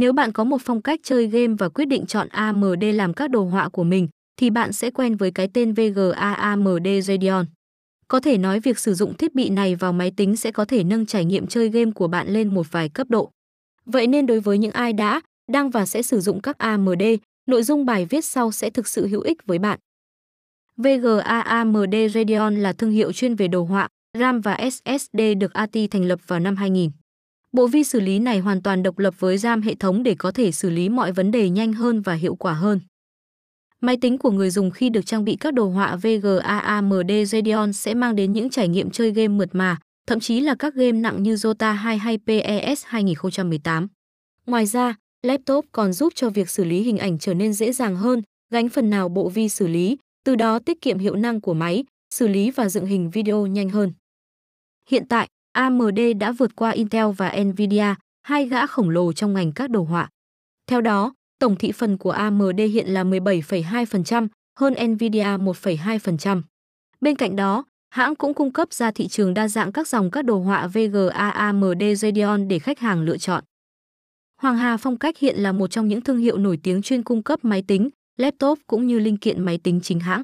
Nếu bạn có một phong cách chơi game và quyết định chọn AMD làm các đồ họa của mình, thì bạn sẽ quen với cái tên VGA AMD Radeon. Có thể nói việc sử dụng thiết bị này vào máy tính sẽ có thể nâng trải nghiệm chơi game của bạn lên một vài cấp độ. Vậy nên đối với những ai đã, đang và sẽ sử dụng các AMD, nội dung bài viết sau sẽ thực sự hữu ích với bạn. VGA AMD Radeon là thương hiệu chuyên về đồ họa, RAM và SSD được AT thành lập vào năm 2000. Bộ vi xử lý này hoàn toàn độc lập với RAM hệ thống để có thể xử lý mọi vấn đề nhanh hơn và hiệu quả hơn. Máy tính của người dùng khi được trang bị các đồ họa VGA AMD Radeon sẽ mang đến những trải nghiệm chơi game mượt mà, thậm chí là các game nặng như Dota 2 hay PES 2018. Ngoài ra, laptop còn giúp cho việc xử lý hình ảnh trở nên dễ dàng hơn, gánh phần nào bộ vi xử lý, từ đó tiết kiệm hiệu năng của máy, xử lý và dựng hình video nhanh hơn. Hiện tại, AMD đã vượt qua Intel và Nvidia, hai gã khổng lồ trong ngành các đồ họa. Theo đó, tổng thị phần của AMD hiện là 17,2%, hơn Nvidia 1,2%. Bên cạnh đó, hãng cũng cung cấp ra thị trường đa dạng các dòng các đồ họa VGA AMD Radeon để khách hàng lựa chọn. Hoàng Hà Phong Cách hiện là một trong những thương hiệu nổi tiếng chuyên cung cấp máy tính, laptop cũng như linh kiện máy tính chính hãng.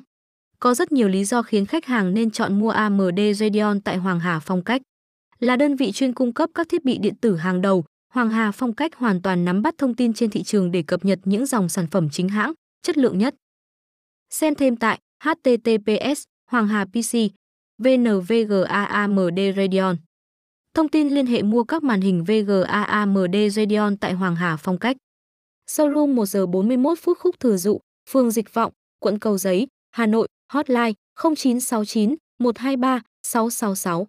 Có rất nhiều lý do khiến khách hàng nên chọn mua AMD Radeon tại Hoàng Hà Phong Cách. Là đơn vị chuyên cung cấp các thiết bị điện tử hàng đầu, Hoàng Hà Phong Cách hoàn toàn nắm bắt thông tin trên thị trường để cập nhật những dòng sản phẩm chính hãng, chất lượng nhất. Xem thêm tại https Hoàng Hà PC vnvgaamd Radeon. Thông tin liên hệ mua các màn hình vgaamd Radeon tại Hoàng Hà Phong Cách. Showroom 1 giờ 41 phút khúc thừa dụ, phường Dịch Vọng, quận Cầu Giấy, Hà Nội, hotline 0969 123 666.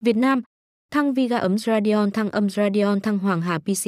Việt Nam Thăng Viga ấm Radion thăng âm Radion thăng Hoàng Hà PC